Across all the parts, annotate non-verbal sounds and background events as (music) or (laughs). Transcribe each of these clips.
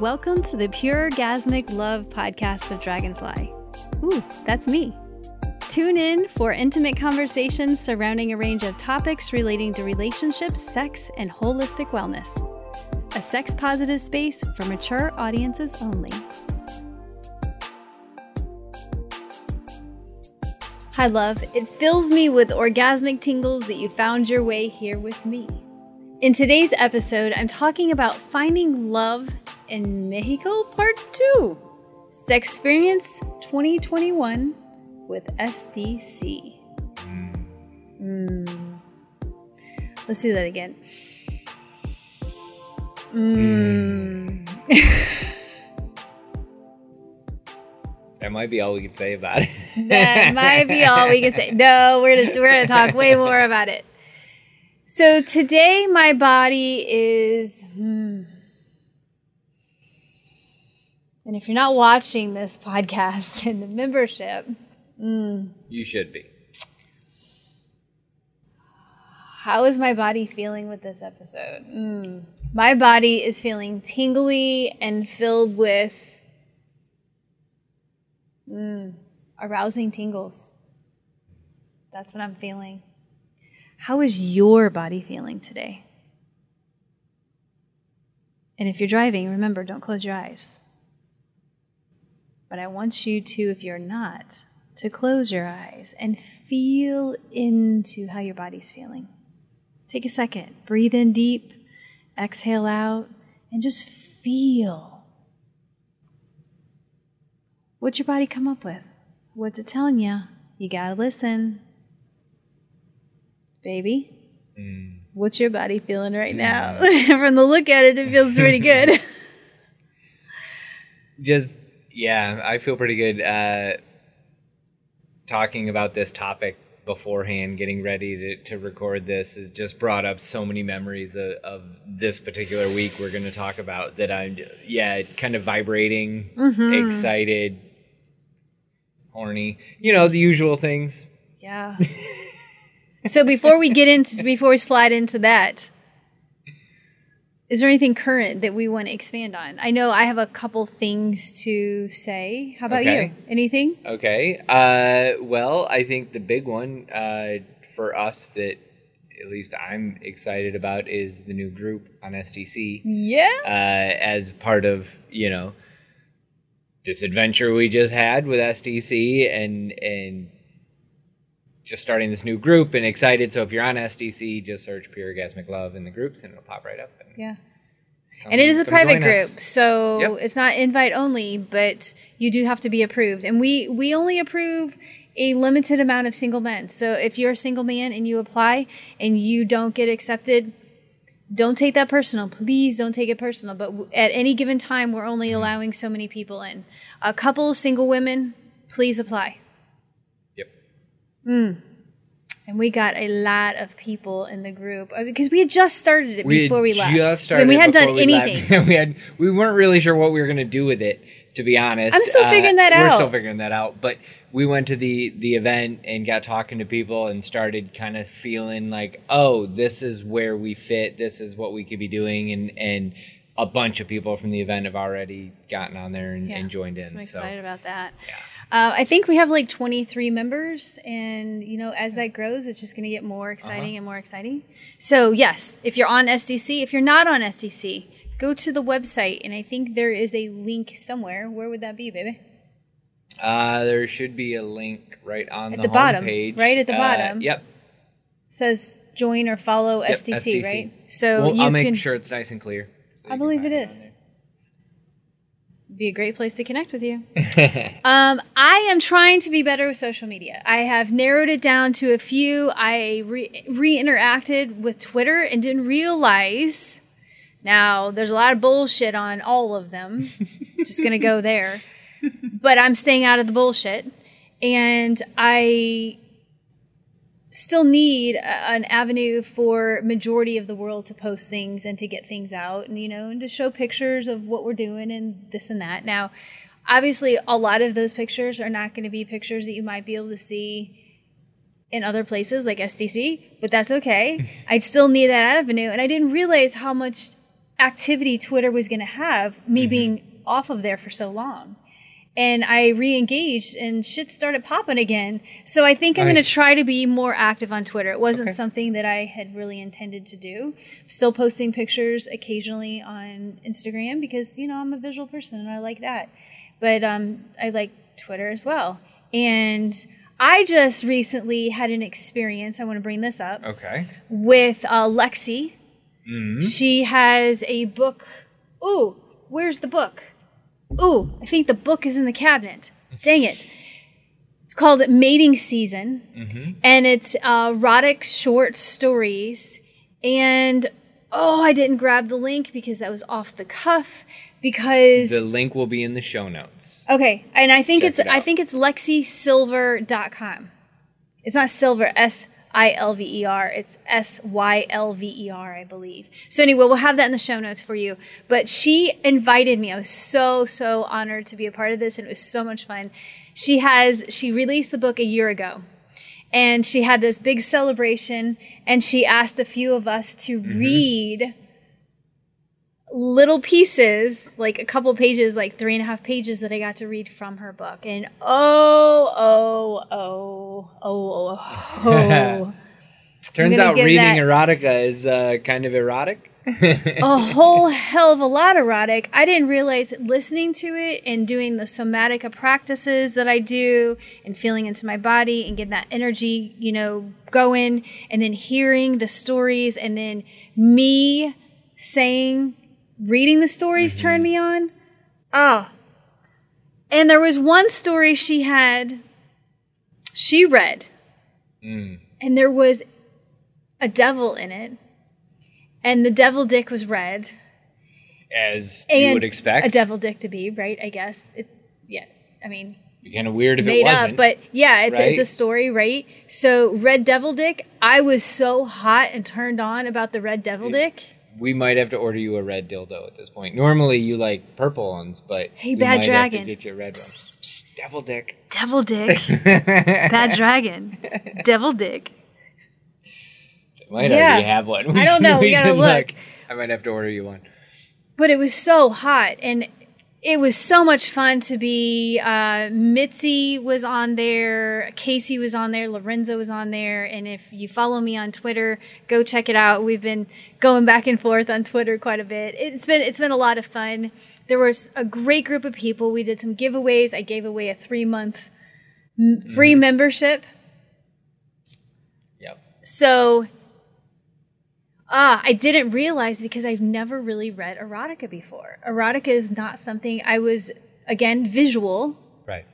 Welcome to the Pure Orgasmic Love podcast with Dragonfly. Ooh, that's me. Tune in for intimate conversations surrounding a range of topics relating to relationships, sex, and holistic wellness. A sex positive space for mature audiences only. Hi, love. It fills me with orgasmic tingles that you found your way here with me. In today's episode, I'm talking about finding love in Mexico Part 2 Sex Experience 2021 with SDC. Mm. Let's do that again. Mm. (laughs) That might be all we can say about it. that might be all we can say. (laughs) No, we're gonna we're gonna talk way more about it. So today, my body is. Hmm. And if you're not watching this podcast (laughs) in the membership, mm, You should be. how is my body feeling with this episode? Mm. My body is feeling tingly and filled with mm, arousing tingles. That's what I'm feeling. How is your body feeling today? And if you're driving, remember, don't close your eyes. But I want you to, if you're not, to close your eyes and feel into how your body's feeling. Take a second, breathe in deep, exhale out, and just feel. What's your body come up with? What's it telling you? You gotta listen. Baby, mm. what's your body feeling right now? Mm. (laughs) From the look at it, it feels pretty good. (laughs) Just yeah, I feel pretty good uh, talking about this topic beforehand. Getting ready to, to record this has just brought up so many memories of, of this particular week we're going to talk about. That I'm yeah, kind of vibrating, excited, horny. You know the usual things. Yeah. (laughs) so before we get into before we slide into that, is there anything current that we want to expand on? I know I have a couple things to say. How about Okay. you? Anything? Okay. Uh, well, I think the big one uh, for us that at least I'm excited about is the new group on SDC Yeah. uh, as part of you know this adventure we just had with SDC and and just starting this new group and excited. So if you're on SDC, just search Pure Orgasmic Love in the groups and it'll pop right up. And Yeah. come- And it is a private join us. group, so Yep. it's not invite only, but you do have to be approved. And we we only approve a limited amount of single men. So if you're a single man and you apply and you don't get accepted, don't take that personal. Please don't take it personal. But w- at any given time, we're only mm-hmm. allowing so many people in. A couple single women, please apply. Yep. And we got a lot of people in the group uh, because we had just started it We before we left. Just started and we hadn't done we anything. (laughs) we had we weren't really sure what we were going to do with it. To be honest, I'm still figuring that out. We're still figuring that out. But we went to the the event and got talking to people and started kind of feeling like, oh, this is where we fit. This is what we could be doing. And and a bunch of people from the event have already gotten on there and, and joined in. So I'm so excited about that. yeah. Uh, I think we have like 23 members, and you know, as that grows, it's just going to get more exciting Uh-huh. and more exciting. So yes, if you're on SDC, if you're not on SDC, go to the website, and I think there is a link somewhere. Where would that be, baby? Uh, there should be a link right on At the, the bottom, homepage. right at the Uh, bottom. Yep. says join or follow Yep, SDC, SDC. right? So Well, you I'll make can. sure it's nice and clear. so I believe it is. it on is. Be a great place to connect with you. (laughs) Um, I am trying to be better with social media. I have narrowed it down to a few. I re-interacted with Twitter and didn't realize. Now there's a lot of bullshit on all of them. (laughs) Just gonna go there, but I'm staying out of the bullshit, and I still need a, an avenue for majority of the world to post things and to get things out and you know and to show pictures of what we're doing and this and that now obviously a lot of those pictures are not going to be pictures that you might be able to see in other places like SDC, but that's okay. (laughs) I still need that avenue, and I didn't realize how much activity Twitter was going to have, me Mm-hmm. being off of there for so long. And I re-engaged, and shit started popping again. So I think I'm going to try to be more active on Twitter. It wasn't Okay. something that I had really intended to do. Still posting pictures occasionally on Instagram because you know I'm a visual person and I like that. But um, I like Twitter as well. And I just recently had an experience. I want to bring this up Okay. with uh, Lexi. Mhm. She has a book. Ooh, where's the book? Ooh, I think the book is in the cabinet. Dang it. It's called Mating Season, Mm-hmm. and it's uh, erotic short stories. And oh, I didn't grab the link because that was off the cuff. Because The link will be in the show notes. Okay, and I think Check it's it I think it's lexisilver.com. It's not silver, S I L V E R. It's S Y L V E R, I believe. So anyway, we'll have that in the show notes for you. But she invited me. I was so so honored to be a part of this, and it was so much fun. She has she released the book a year ago. And she had this big celebration, and she asked a few of us to mm-hmm. read little pieces, like a couple pages, like three and a half pages that I got to read from her book. And oh, oh, oh, oh, oh, (laughs) oh. Turns out reading that- erotica is uh, kind of erotic. (laughs) a whole hell of a lot erotic. I didn't realize listening to it and doing the somatica practices that I do and feeling into my body and getting that energy, you know, going and then hearing the stories and then me saying, reading the stories turned me on. Oh. And there was one story she had, she read, Mm. and there was a devil in it. And the devil dick was red. As And you would expect. a devil dick to be, right? I guess. It, yeah. I mean, kind of weird if it wasn't. up, but yeah, it's, right? it's a story, right? So, red devil dick, I was so hot and turned on about the red devil dick. We might have to order you a red dildo at this point. Normally you like purple ones, but Hey, we bad might have to dragon. get you a red one. Psst, devil dick. Devil dick. (laughs) Bad dragon. Devil dick. (laughs) might Yeah. already have one. I don't (laughs) know. We gotta can look. I might have to order you one. but it was so hot and it was so much fun to be uh, mitzi was on there casey was on there lorenzo was on there and if you follow me on twitter go check it out. We've been going back and forth on twitter quite a bit. It's been it's been a lot of fun. There was a great group of people. We did some giveaways. I gave away a three month m- free membership. Yep. so, ah, I didn't realize because I've never really read erotica before. Erotica is not something I was, again, visual. Right.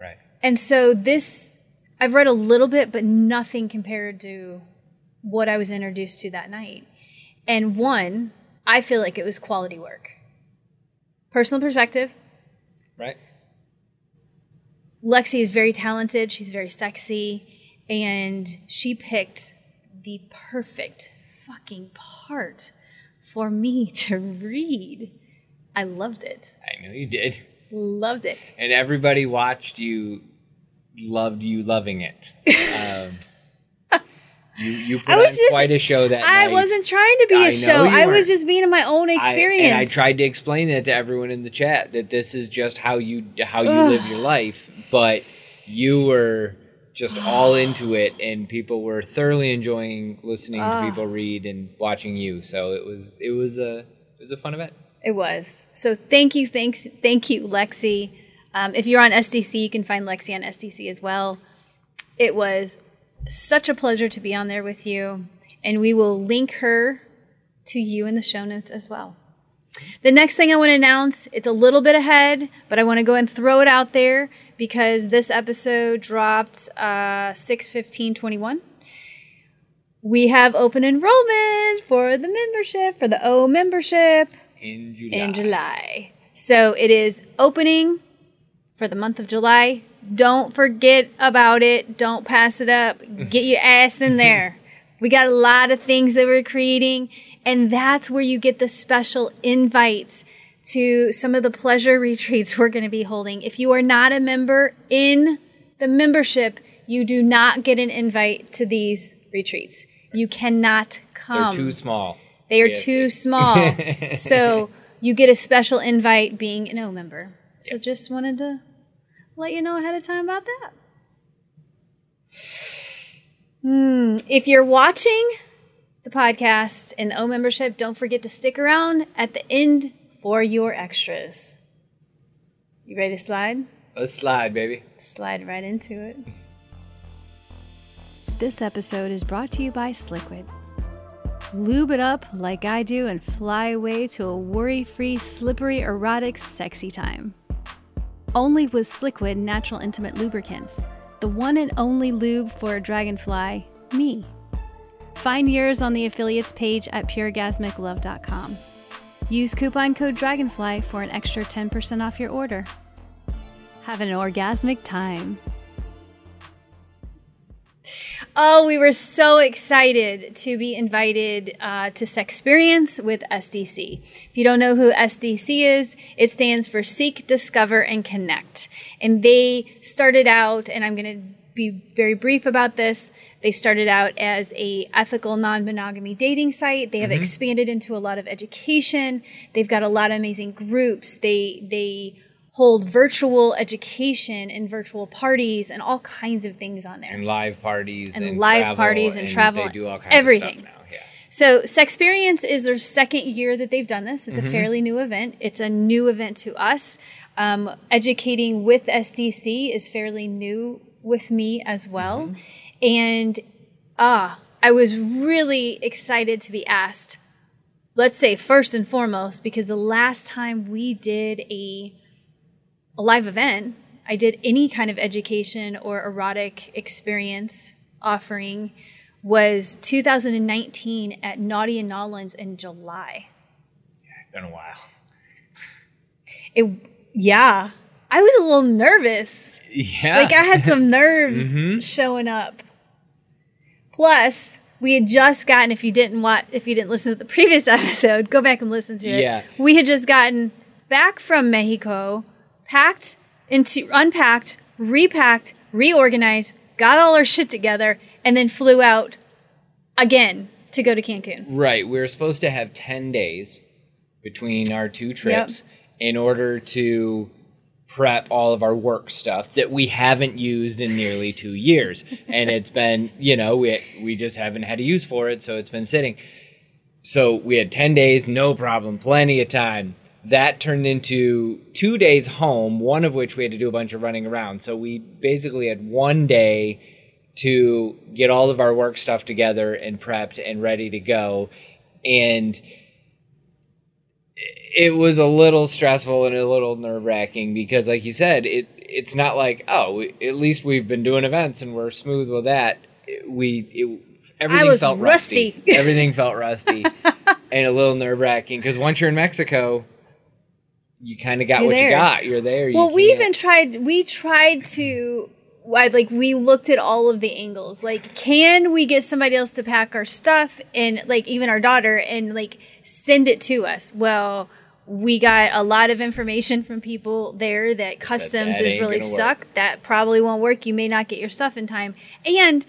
Right. And so this, I've read a little bit, but nothing compared to what I was introduced to that night. And one, I feel like it was quality work. Personal perspective, Right. Lexi is very talented. She's very sexy. And she picked the perfect fucking part for me (laughs) to read. I loved it. I know you did. Loved it. And everybody watched you loved you loving it. (laughs) Um, you you put I was on just- quite a show that I night. wasn't trying to be I a show. I was just being in my own I- experience. and I tried to explain that to everyone in the chat that this is just how you how you live your life, but you were just all into it, and people were thoroughly enjoying listening Ah. to people read and watching you. So it was it was a it was a fun event. It was. So thank you, thanks, thank you, Lexi. Um, if you're on SDC, you can find Lexi on SDC as well. It was such a pleasure to be on there with you, and we will link her to you in the show notes as well. The next thing I want to announce, it's a little bit ahead, but I want to go and throw it out there because this episode dropped uh, 6 15 21. We have open enrollment for the membership, for the O membership In July. in July. So it is opening for the month of July. Don't forget about it. Don't pass it up. (laughs) Get your ass in there. We got a lot of things that we're creating, and that's where you get the special invites to some of the pleasure (laughs) retreats we're going to be holding. If you are not a member in the membership, you do not get an invite to these retreats. You cannot come. They're too small. They are have too small. (laughs) so you get a special invite being an O member. So just wanted to let you know ahead of time about that. Hmm. If you're watching the podcast and the O membership, don't forget to stick around at the end for your extras. You ready to slide? Let's slide, baby. Slide right into it. This episode is brought to you by Sliquid. Lube it up like I do and fly away to a worry free, slippery, erotic, sexy time. Only with Sliquid Natural Intimate Lubricants, the one and only lube for a dragonfly, me. Find yours on the affiliates page at puregasmiclove.com. Use coupon code DRAGONFLY for an extra 10% off your order. Have an orgasmic time. Oh, we were so excited to be invited uh, to Sexperience with SDC. If you don't know who SDC is, it stands for Seek, Discover, and Connect. And they started out, and I'm going to be very brief about this. They started out as a ethical non-monogamy dating site. They have expanded into a lot of education. They've got a lot of amazing groups. They they hold virtual education and virtual parties and all kinds of things on there. And live parties And and, live parties and travel, They do all kinds everything. of stuff now. Yeah. So, Sexperience is their second year that they've done this. It's Mm-hmm. a fairly new event. It's a new event to us. Um, educating with SDC is fairly new with me as well. Mm-hmm. And ah, I was really excited to be asked. Let's say first and foremost, because the last time we did a a live event, I did any kind of education or erotic experience offering was 2019 at Naughty in N'awlins in July. Yeah, been a while. It yeah, I was a little nervous. Yeah. Like I had some (laughs) nerves Mhm. showing up. Plus, we had just gotten if you didn't watch if you didn't listen to the previous (laughs) episode, go back and listen to it. Yeah. We had just gotten back from Mexico, packed into unpacked, repacked, reorganized, got all our shit together, and then flew out again to go to Cancun. Right. We were supposed to have 10 days between our two trips in order to prep all of our work stuff that we haven't used in nearly two years. and it's been, you know, we, we just haven't had a use for it, so it's been sitting. So we had 10 days, no problem, plenty of time. That turned into two days home, one of which we had to do a bunch of running around. So we basically had one day to get all of our work stuff together and prepped and ready to go. And it was a little stressful and a little nerve wracking because, like you said, it it's not like oh, we, at least we've been doing events and we're smooth with that. It- we it, everything felt rusty. rusty. everything felt rusty (laughs) and a little nerve wracking because once you're in Mexico, you kind of got You're what you got. You're there. You Well, we even tried. We tried to. Like we looked at all of the angles. Like, can we get somebody else to pack our stuff and like even our daughter and like send it to us? Well, we got a lot of information from people there that customs that is really gonna work. suck. That probably won't work. You may not get your stuff in time. And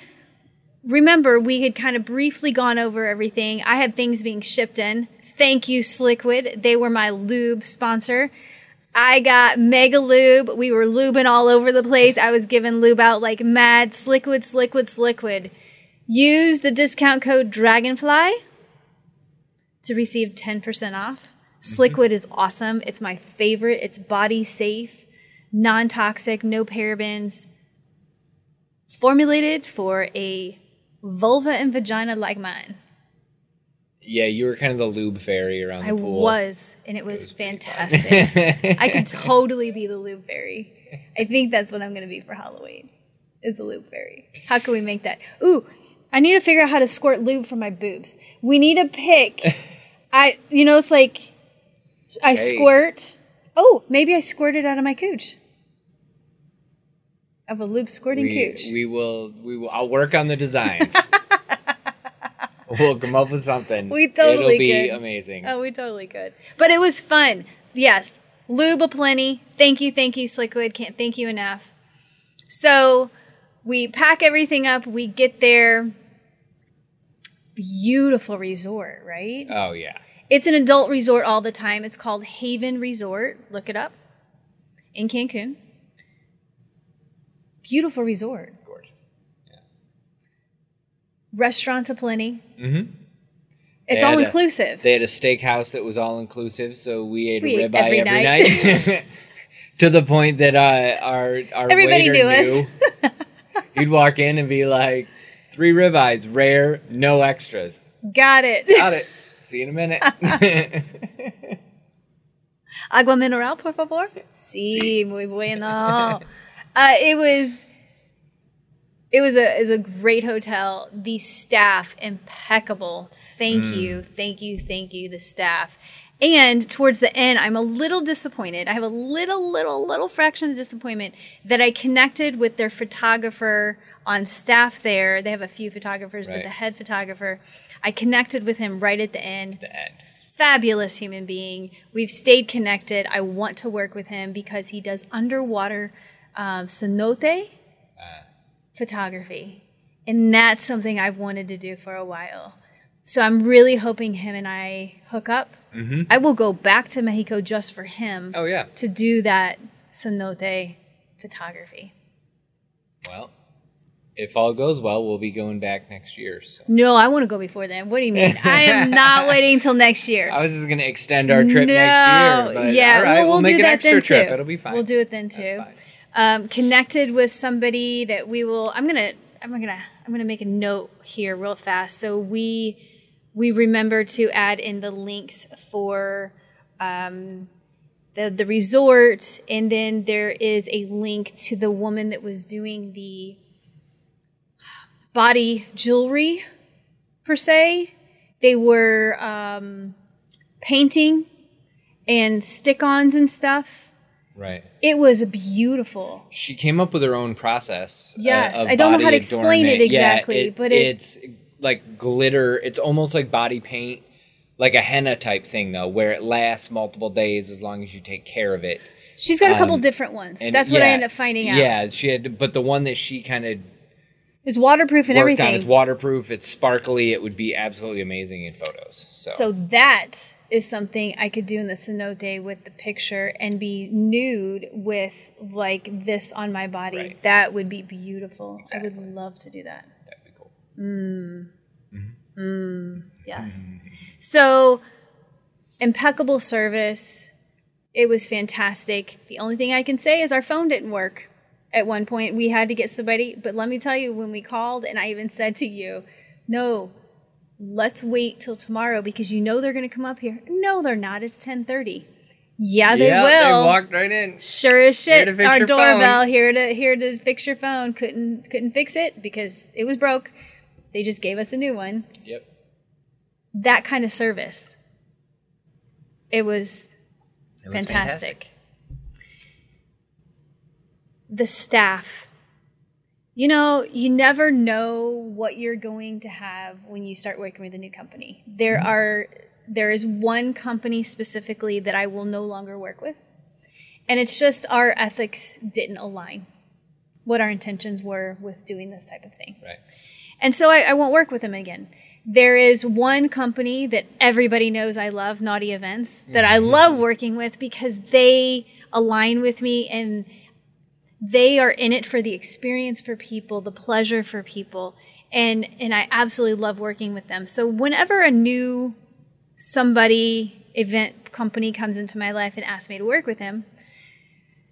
remember, we had kind of briefly gone over everything. I had things being shipped in. Thank you, Sliquid. They were my lube sponsor. I got mega lube. We were lubing all over the place. I was giving lube out like mad. Sliquid, Sliquid, Sliquid. Use the discount code Dragonfly to receive 10% off. Mm-hmm. Sliquid is awesome. It's my favorite. It's body safe, non toxic, no parabens. Formulated for a vulva and vagina like mine. Yeah, you were kind of the lube fairy around the I pool. I was, and it was, fantastic. I could (laughs) totally be the lube fairy. I think that's what I'm going to be for Halloween. Is the lube fairy? How can we make that? Ooh, I need to figure out how to squirt lube from my boobs. We need to pick. (laughs) I, you know, it's like I squirt. Oh, maybe I squirted out of my cooch. Of a lube squirting we, cooch. we will. We will. I'll work on the designs. (laughs) we'll come up with something. We totally could. It'll be could. amazing. Oh, we totally could. But it was fun. Yes. Lube aplenty. Thank you, thank you, Sliquid. Can't thank you enough. So we pack everything up. We get there. beautiful resort, right? Oh yeah. It's an adult resort all the time. It's called Haven Resort. Look it up in Cancun. Beautiful resort. Gorgeous. Restaurants aplenty. Mm-hmm. It's all a- inclusive. They had a steakhouse that was all inclusive, so we ate We a ribeye every every, night. night. (laughs) to the point that uh, our our Everybody waiter knew us. (laughs) He'd walk in and be like, three ribeyes, rare, no extras. Got it. Got it. (laughs) See you in a minute. (laughs) Agua mineral, por favor. Sí, muy bueno. (laughs) Uh, it was, it was a, is a great hotel. The staff impeccable. Thank you, thank you, thank you. The staff. And towards the end, I'm a little disappointed. I have a little, little, little fraction of disappointment that I connected with their photographer on staff there. They have a few photographers, but the head photographer, I connected with him right at the end the end. fabulous human being. We've stayed connected. I want to work with him because he does underwater um, cenote photography. And that's something I've wanted to do for a while. So I'm really hoping him and I hook up. Mm-hmm. I will go back to Mexico just for him Oh yeah. to do that cenote photography. Well, if all goes well, we'll be going back next year. So. No, I want to go before then. What do you mean? I am not (laughs) waiting until next year. I was just gonna extend our trip no, next year. But yeah, right, well, we'll, make do that then trip. too. It'll be fine. We'll do it then too. Um, connected with somebody that we will. I'm gonna. I'm gonna. I'm gonna make a note here real fast. So we we remember to add in the links for um, the the resort, and then there is a link to the woman that was doing the body jewelry per se. They were um, painting and stick-ons and stuff. Right. It was beautiful. She came up with her own process. uh, Yes, I don't know how to explain it adornment. Yeah, exactly, but it- it's like glitter. It's almost like body paint, like a henna type thing, though, where it lasts multiple days as long as you take care of it. She's got a couple Um, different ones. That's what I yeah, ended up finding out. Yeah, she had, but the one that she kind of It's waterproof and everything. on, it's waterproof, it's sparkly. It would be absolutely amazing in photos. So, So that is something I could do in the cenote with the picture and be nude with like this on my body. Right. That would be beautiful. I would love to do that. that'd be cool. Mm. Mm-hmm. Mm. Mm-hmm. Yes. So impeccable service. It was fantastic. The only thing I can say is our phone didn't work. At one point, we had to get somebody, but let me tell you, when we called, and I even said to you, no, let's wait till tomorrow because you know they're going to come up here. No, they're not. It's 1030. Yeah, they yeah, will. They walked right in. Sure as Here shit. to fix Our your doorbell phone. here to here to fix your phone. Couldn't couldn't fix it because it was broke. They just gave us a new one. Yep. That kind of service. It was, It was fantastic. The staff. You know, you never know what you're going to have when you start working with a new company. There Mm-hmm. are there is one company specifically that I will no longer work with. And it's just our ethics didn't align. What our intentions were with doing this type of thing. Right. And so I, I won't work with them again. There is one company that everybody knows I love, Naughty Events, that I love working with because they align with me and they are in it for the experience for people, the pleasure for people. And and I absolutely love working with them. So whenever a new somebody event company comes into my life and asks me to work with him,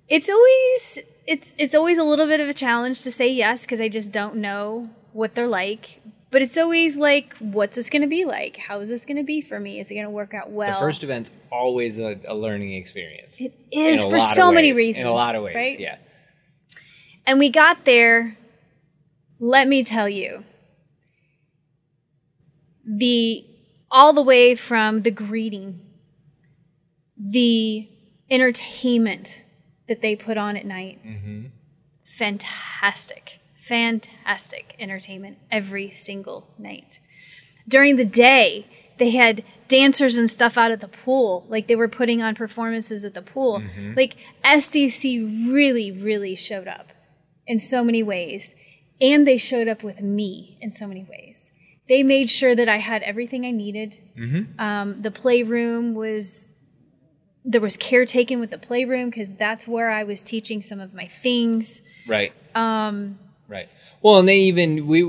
it's always it's it's always a little bit of a challenge to say yes because I just don't know what they're like. But it's always like, what's this going to be like? How is this going to be for me? Is it going to work out well? The first event's always a, a learning experience. it is for so many reasons. In a lot of ways, right? yeah. And we got there. Let me tell you, the all the way from the greeting, the entertainment that they put on at night, Mm-hmm. fantastic, fantastic entertainment every single night. During the day, they had dancers and stuff out at the pool, like they were putting on performances at the pool. Like SDC really, really showed up in so many ways, and they showed up with me in so many ways. they made sure that I had everything I needed. Mm-hmm. Um, the playroom was there was care taken with the playroom because that's where I was teaching some of my things. Right. Um, Right. Well, and they even we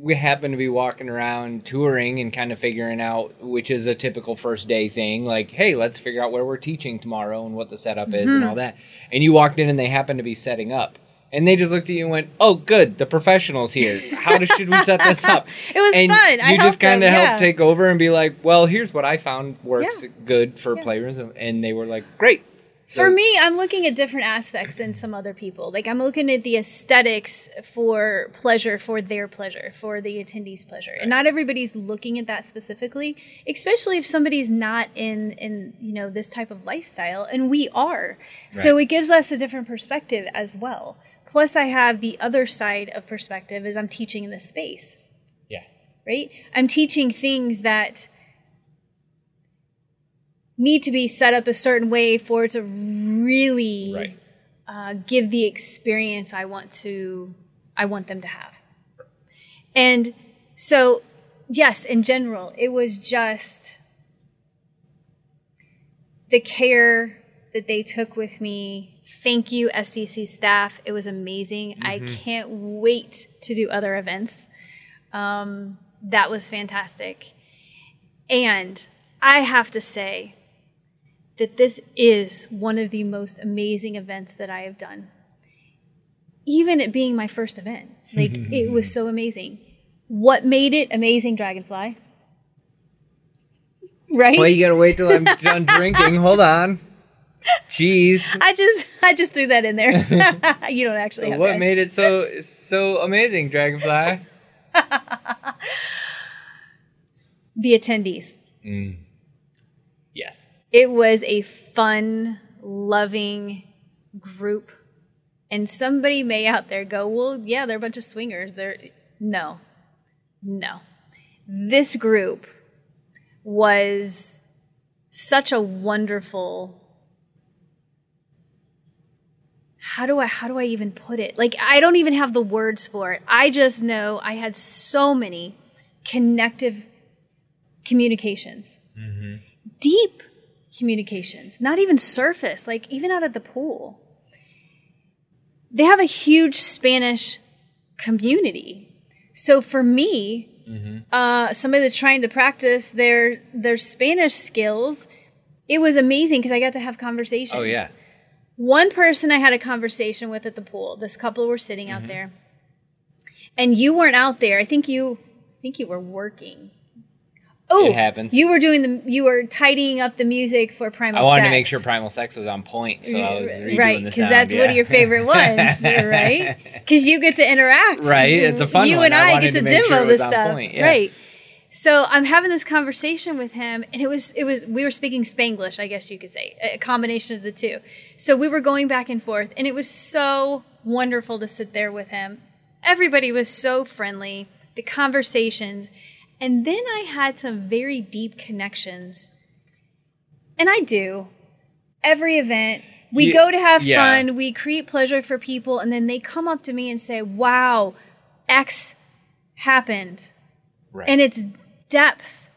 we happen to be walking around touring and kind of figuring out which is a typical first day thing. Like, hey, let's figure out where we're teaching tomorrow and what the setup is and all that. And you walked in and they happened to be setting up. And they just looked at you and went, "Oh, good, the professionals here. How does, should we set this up?" (laughs) It was and fun. I You just kind of yeah. helped take over and be like, "Well, here's what I found works Yeah. good for Yeah. playrooms," and they were like, "Great." For me, I'm looking at different aspects than some other people. Like I'm looking at the aesthetics for pleasure, for their pleasure, for the attendees' pleasure, and not everybody's looking at that specifically. Especially if somebody's not in in you know this type of lifestyle, and we are. So it gives us a different perspective as well. Plus, I have the other side of perspective as I'm teaching in this space yeah, right? I'm teaching things that need to be set up a certain way for it to really right. uh, give the experience I want to I want them to have. And so, yes, in general, it was just the care that they took with me. Thank you, SDC staff. It was amazing. I can't wait to do other events. Um, that was fantastic. And I have to say that this is one of the most amazing events that I have done. Even it being my first event, like it was (laughs) so amazing. What made it amazing, Dragonfly? Right? Well, you gotta wait till I'm done (laughs) drinking. Hold on. Jeez. (laughs) I just I just threw that in there. (laughs) you don't actually So what made it so so amazing, Dragonfly? (laughs) the attendees. Mm. Yes. It was a fun, loving group. And somebody may out there go, well, yeah, they're a bunch of swingers. They're no, no. This group was such a wonderful. How do I how do I even put it? Like I don't even have the words for it. I just know I had so many connective communications deep communications, not even surface, like even out at the pool. They have a huge Spanish community. So for me, uh, somebody that's trying to practice their their Spanish skills, it was amazing because I got to have conversations. Oh yeah. One person I had a conversation with at the pool. This couple were sitting Mm-hmm. out there, and you weren't out there. I think you, I think you were working. Oh, It happens. You were doing the, you were tidying up the music for Primal. I wanted to make sure Primal Sex was on point, so I was redoing right because that's one of your favorite ones, right? (laughs) Because you get to interact, Right, it's a fun one. You one. and I I, get to, to demo sure this stuff, yeah. right? So I'm having this conversation with him, and it was it was we were speaking Spanglish, I guess you could say, a combination of the two. So we were going back and forth, and it was so wonderful to sit there with him. Everybody was so friendly. The conversations, and then I had some very deep connections, and I do every event. We go to have yeah. fun. We create pleasure for people, and then they come up to me and say, "Wow, X happened." Right. and it's depth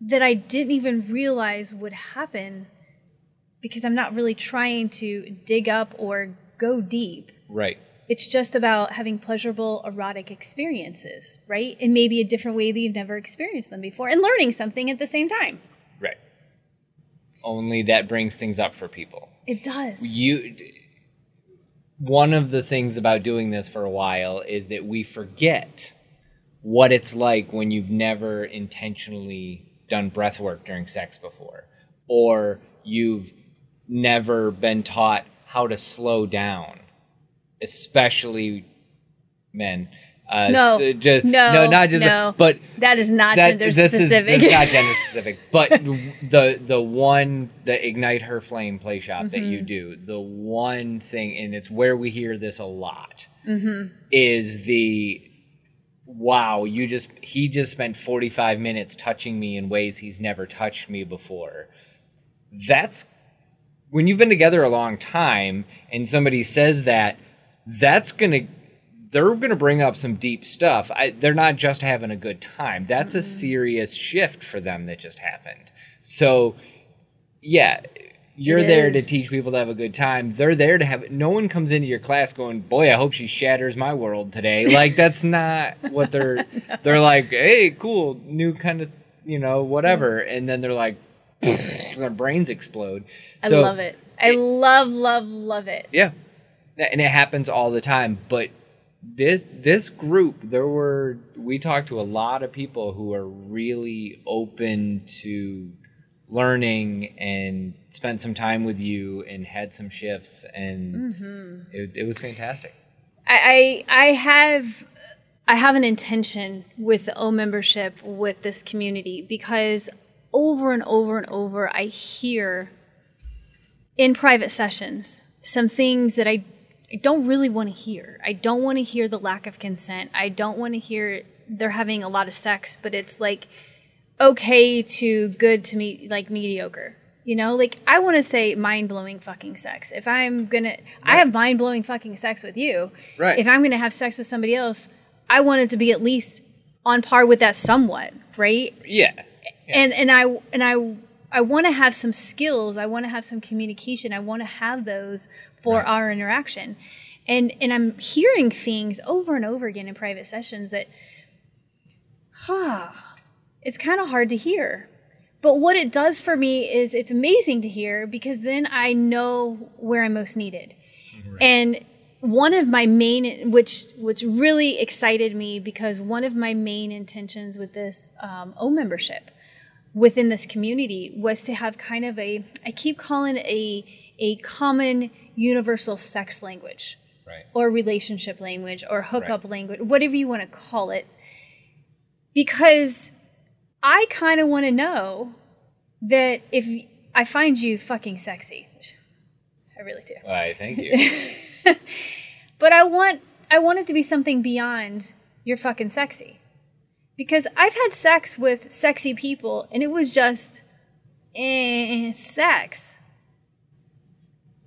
that I didn't even realize would happen because I'm not really trying to dig up or go deep. right. It's just about having pleasurable erotic experiences, right? And maybe a different way that you've never experienced them before and learning something at the same time. Right. Only that brings things up for people. It does. you one of the things about doing this for a while is that we forget what it's like when you've never intentionally done breath work during sex before or you've never been taught how to slow down especially men uh, No. st- just, No, no not just no. but that is not that gender this specific. is this is not gender (laughs) specific, but the the one the ignite her flame play shop that Mm-hmm. you do, the one thing, and it's where we hear this a lot, Mm-hmm. is the wow. You just he just spent forty five minutes touching me in ways he's never touched me before. That's when you've been together a long time, and somebody says that. That's gonna they're going to bring up some deep stuff. I, they're not just having a good time. That's a mm-hmm. serious shift for them that just happened. So, yeah, you're It there to teach people to have a good time. They're there to have. No one comes into your class going, "Boy, I hope she shatters my world today." (laughs) Like that's not what they're. (laughs) They're like, "Hey, cool, new kind of, you know, whatever," mm. and then they're like, (laughs) their brains explode. I So- love it. I love, love, love it. yeah, and it happens all the time. But this this group, there were we talked to a lot of people who are really open to learning and spent some time with you and had some shifts, and mm-hmm. it, it was fantastic. I, I I have I have an intention with the O membership with this community because over and over and over I hear in private sessions some things that I, I don't really want to hear. I don't want to hear the lack of consent. I don't want to hear they're having a lot of sex, but it's like okay to good to me like mediocre. You know, like I want to say mind blowing fucking sex. If I'm gonna, I have mind blowing fucking sex with you. Right. If I'm gonna have sex with somebody else, I want it to be at least on par with that somewhat, right? Yeah, and and I and I I want to have some skills. I want to have some communication. I want to have those for Right. our interaction. And and I'm hearing things over and over again in private sessions that, (sighs) huh, it's kind of hard to hear. But what it does for me is it's amazing to hear because then I know where I'm most needed. And one of my main, which which really excited me, because one of my main intentions with this um, O membership within this community was to have kind of a, I keep calling a a common universal sex language right. or relationship language or hookup language, whatever you want to call it, because I kind of want to know that if I find you fucking sexy, which I really do, Why? Thank you. (laughs) but I want I want it to be something beyond you're fucking sexy, because I've had sex with sexy people and it was just eh, sex.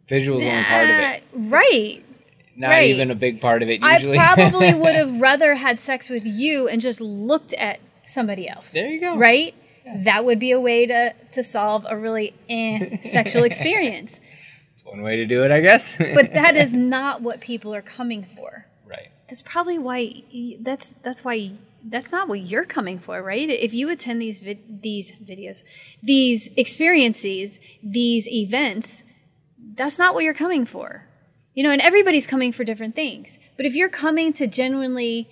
Visuals only part of it. Right. Not right. even a big part of it usually. I probably (laughs) would have rather had sex with you and just looked at somebody else. There you go. Right? That would be a way to, to solve a really eh, (laughs) sexual experience. It's one way to do it, I guess. But that (laughs) is not what people are coming for. right. That's probably why that's that's why that's not what you're coming for, right? If you attend these vid- these videos, these experiences, these events, that's not what you're coming for. You know, and everybody's coming for different things. But if you're coming to genuinely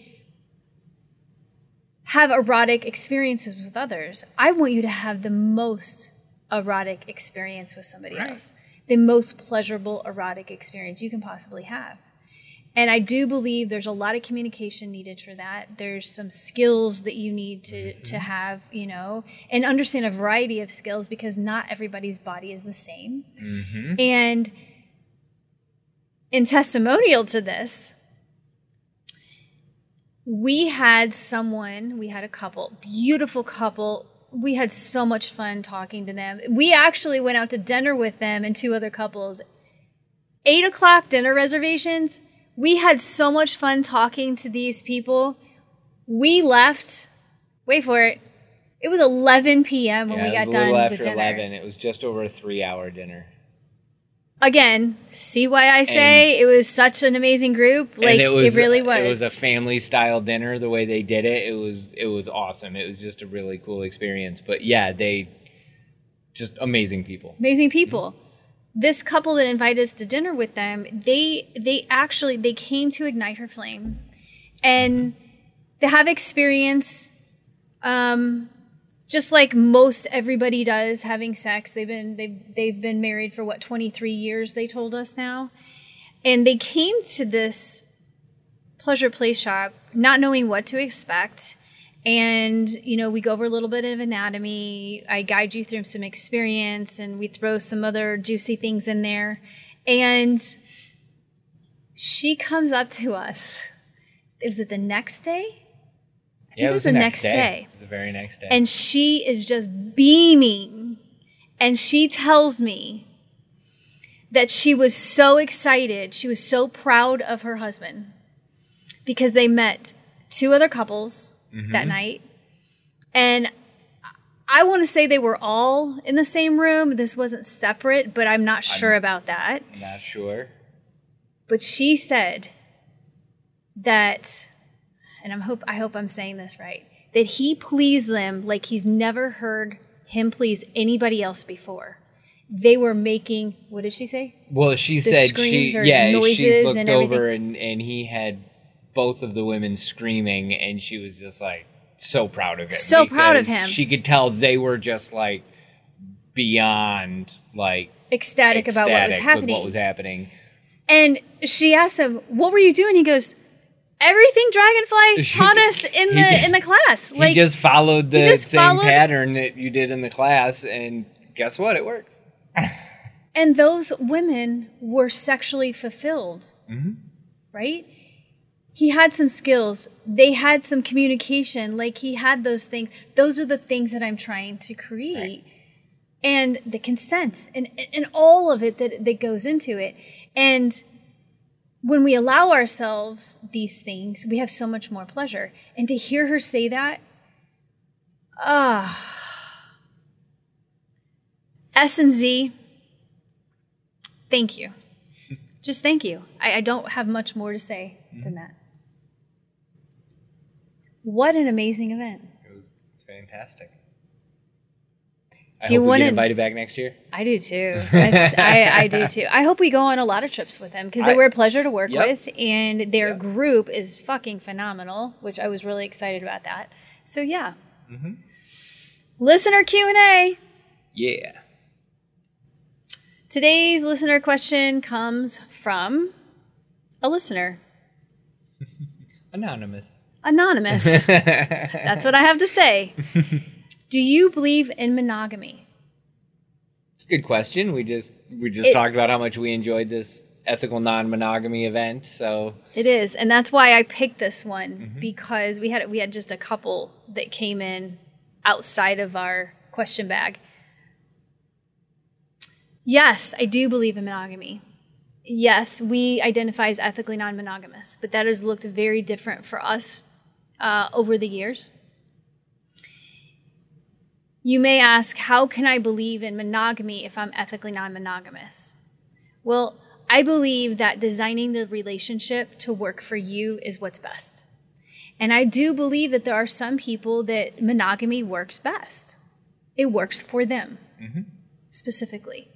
have erotic experiences with others, I want you to have the most erotic experience with somebody Right. else. The most pleasurable erotic experience you can possibly have. And I do believe there's a lot of communication needed for that. There's some skills that you need to, to have, you know, and understand a variety of skills because not everybody's body is the same. Mm-hmm. And in testimonial to this, we had someone, we had a couple, beautiful couple. We had so much fun talking to them. We actually went out to dinner with them and two other couples. Eight o'clock dinner reservations. We had so much fun talking to these people. We left, wait for it, it was 11 p.m. when Yeah, we got done after with dinner. eleven. It was just over a three-hour dinner. Again, see why I say it was such an amazing group. Like it was really was. It was a family style dinner. The way they did it, it was it was awesome. It was just a really cool experience. But yeah, they just amazing people. amazing people. This couple that invited us to dinner with them, they they actually they came to ignite her flame, and they have experience, um, just like most everybody does having sex. They've been they've they've been married for what twenty three years. They told us now, and they came to this pleasure play shop not knowing what to expect and you know we go over a little bit of anatomy i guide you through some experience and we throw some other juicy things in there and she comes up to us was it the next day Yeah, it was the next day. It was the very next day. and she is just beaming and she tells me that she was so excited she was so proud of her husband because they met two other couples that mm-hmm. night. And I want to say they were all in the same room. This wasn't separate, but I'm not sure about that. I'm Not sure. But she said that, and I'm hope I hope I'm saying this right, that he pleased them like he's never heard him please anybody else before. They were making what did she say? Well, she The said she yeah she noises looked and over and and he had both of the women screaming and she was just like so proud of him. So proud of him. She could tell they were just like beyond like Ecstatic, about what was happening. What was happening? And she asked him, "What were you doing?" He goes, "Everything Dragonfly taught us in the just- in the class." Like he just followed the just same followed- pattern that you did in the class, and guess what? It works. (laughs) and those women were sexually fulfilled. Mm-hmm. Right? He had some skills. They had some communication. Like he had those things. Those are the things that I'm trying to create. And the consent and, and all of it that, that goes into it. And when we allow ourselves these things, we have so much more pleasure. And to hear her say that, ah, S and Z, thank you. (laughs) Just thank you. I, I don't have much more to say than that. What an amazing event. It was fantastic. I Do you hope we wanna- get invited back next year. I do too. (laughs) I, I do too. I hope we go on a lot of trips with them because they I- were a pleasure to work Yep. with, and their Yep. group is fucking phenomenal. Which I was really excited about that. So yeah, Mm-hmm. listener Q and A. Yeah. Today's listener question comes from a listener, (laughs) Anonymous. anonymous. (laughs) That's what I have to say. Do you believe in monogamy? It's a good question. We just we just It- talked about how much we enjoyed this ethical non-monogamy event. So It is, and that's why I picked this one Mm-hmm. because we had we had just a couple that came in outside of our question bag. Yes, I do believe in monogamy. Yes, we identify as ethically non-monogamous, but that has looked very different for us uh, over the years. You may ask, how can I believe in monogamy if I'm ethically non-monogamous? Well, I believe that designing the relationship to work for you is what's best. And I do believe that there are some people that monogamy works best. It works for them mm-hmm. specifically.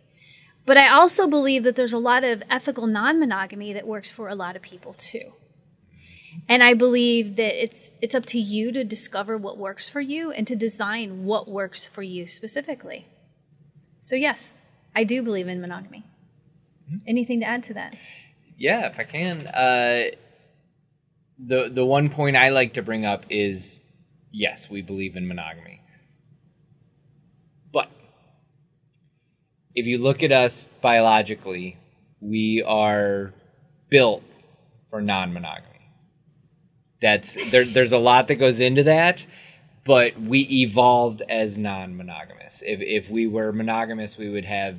But I also believe that there's a lot of ethical non monogamy that works for a lot of people too. And I believe that it's it's up to you to discover what works for you and to design what works for you specifically. So yes, I do believe in monogamy. Anything to add to that? yeah, if I can, uh, the the one point I like to bring up is yes, we believe in monogamy, but if you look at us biologically, we are built for non-monogamy. That's there. There's a lot that goes into that, but we evolved as non-monogamous. If if we were monogamous, we would have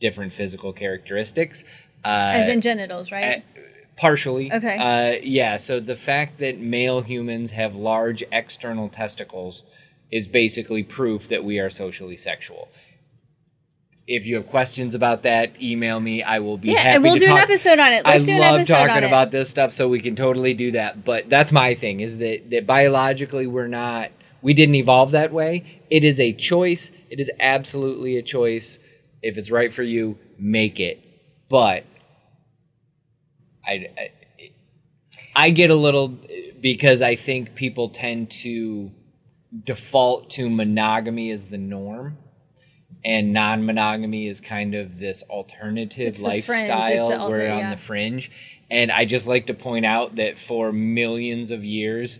different physical characteristics. Uh, As in genitals, right? uh, partially. Okay. Uh, yeah. So the fact that male humans have large external testicles is basically proof that we are socially sexual. If you have questions about that, email me. I will be yeah, happy and we'll do an episode on it. Let's I do an love episode talking on about this stuff, so we can totally do that. But that's my thing: is that that biologically we're not, we didn't evolve that way. It is a choice. It is absolutely a choice. If it's right for you, make it. But I, I, I get a little because I think people tend to default to monogamy as the norm. And non-monogamy is kind of this alternative lifestyle. alter- We're on yeah. the fringe, and I just like to point out that for millions of years,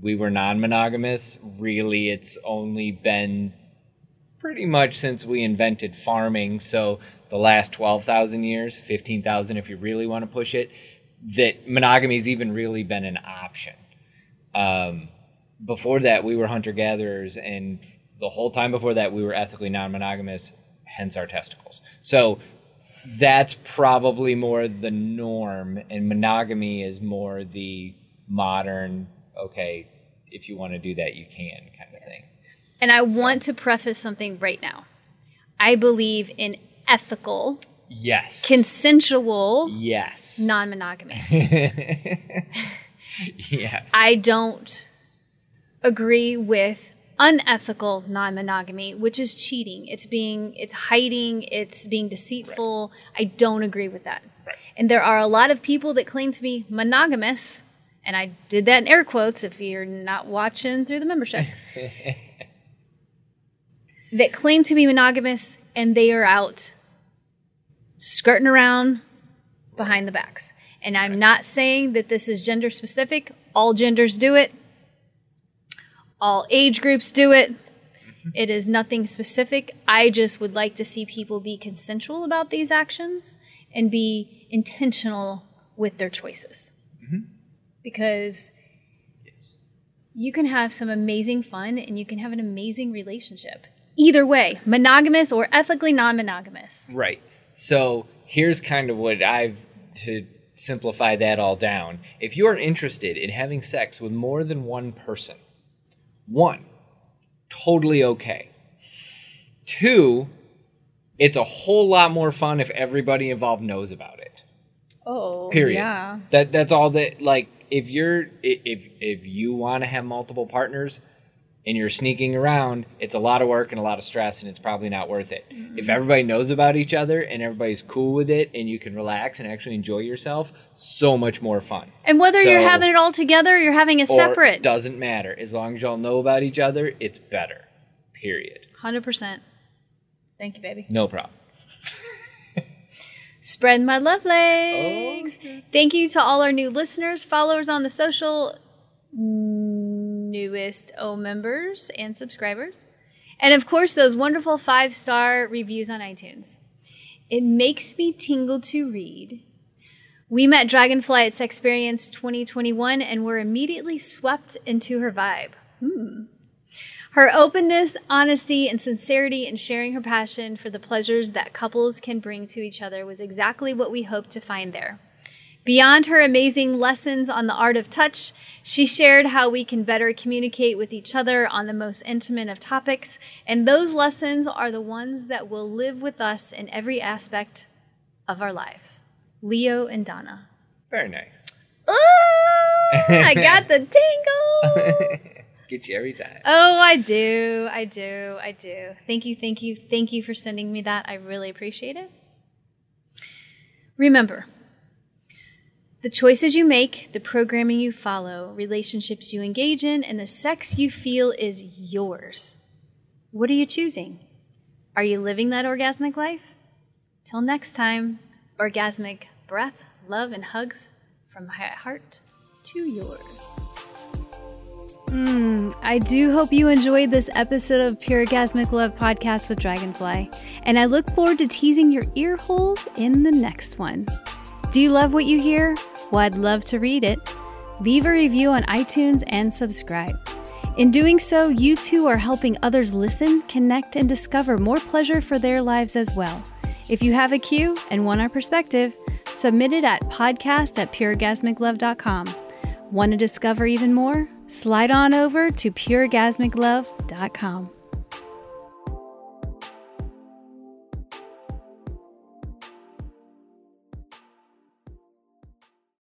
we were non-monogamous. Really, it's only been pretty much since we invented farming. So the last twelve thousand years, fifteen thousand, if you really want to push it, that monogamy's even really been an option. Um, before that, we were hunter gatherers, and the whole time before that, we were ethically non monogamous, hence our testicles. So that's probably more the norm, and monogamy is more the modern. Okay, if you want to do that, you can kind of thing. And I want to preface something right now. I believe in ethical, Yes. consensual yes. non monogamy. (laughs) yes. I don't agree with unethical non-monogamy, which is cheating. It's being it's hiding, it's being deceitful. I don't agree with that. Right. And there are a lot of people that claim to be monogamous, and I did that in air quotes if you're not watching through the membership. (laughs) that claim to be monogamous and they are out skirting around behind the backs. And I'm not saying that this is gender specific. All genders do it. All age groups do it. It is nothing specific. I just would like to see people be consensual about these actions and be intentional with their choices. Because you can have some amazing fun and you can have an amazing relationship. Either way, monogamous or ethically non monogamous. Right. So here's kind of what I've to simplify that all down. If you are interested in having sex with more than one person, one, totally okay. Two, it's a whole lot more fun if everybody involved knows about it. Oh, Period. yeah. That that's all that like if you're if if you want to have multiple partners and you're sneaking around, it's a lot of work and a lot of stress and it's probably not worth it. Mm-hmm. If everybody knows about each other and everybody's cool with it and you can relax and actually enjoy yourself, so much more fun. And whether you're having it all together or you're having it separate, doesn't matter. As long as y'all know about each other, it's better. Period. 100%. Thank you, baby. No problem. (laughs) Spread my love legs. Oh, okay. Thank you to all our new listeners, followers on the social, newest O members and subscribers. And of course, those wonderful five star reviews on iTunes. It makes me tingle to read. We met Dragonfly at Sexperience 2021 and were immediately swept into her vibe. Hmm. Her openness, honesty, and sincerity in sharing her passion for the pleasures that couples can bring to each other was exactly what we hoped to find there. Beyond her amazing lessons on the art of touch, she shared how we can better communicate with each other on the most intimate of topics, and those lessons are the ones that will live with us in every aspect of our lives. Leo and Donna. Very nice. Oh, I (laughs) got the tingle. (laughs) Get you every time. Oh, I do. I do. I do. Thank you. Thank you. Thank you for sending me that. I really appreciate it. Remember, the choices you make, the programming you follow, relationships you engage in, and the sex you feel is yours. What are you choosing? Are you living that orgasmic life? Till next time, orgasmic breath, love, and hugs from my heart to yours. Mm, I do hope you enjoyed this episode of Pure Orgasmic Love podcast with Dragonfly, and I look forward to teasing your ear holes in the next one. Do you love what you hear? Well, I'd love to read it. Leave a review on iTunes and subscribe. In doing so, you too are helping others listen, connect, and discover more pleasure for their lives as well. If you have a cue and want our perspective, submit it at podcast at pureorgasmiclove.com. Want to discover even more? Slide on over to pureorgasmiclove.com.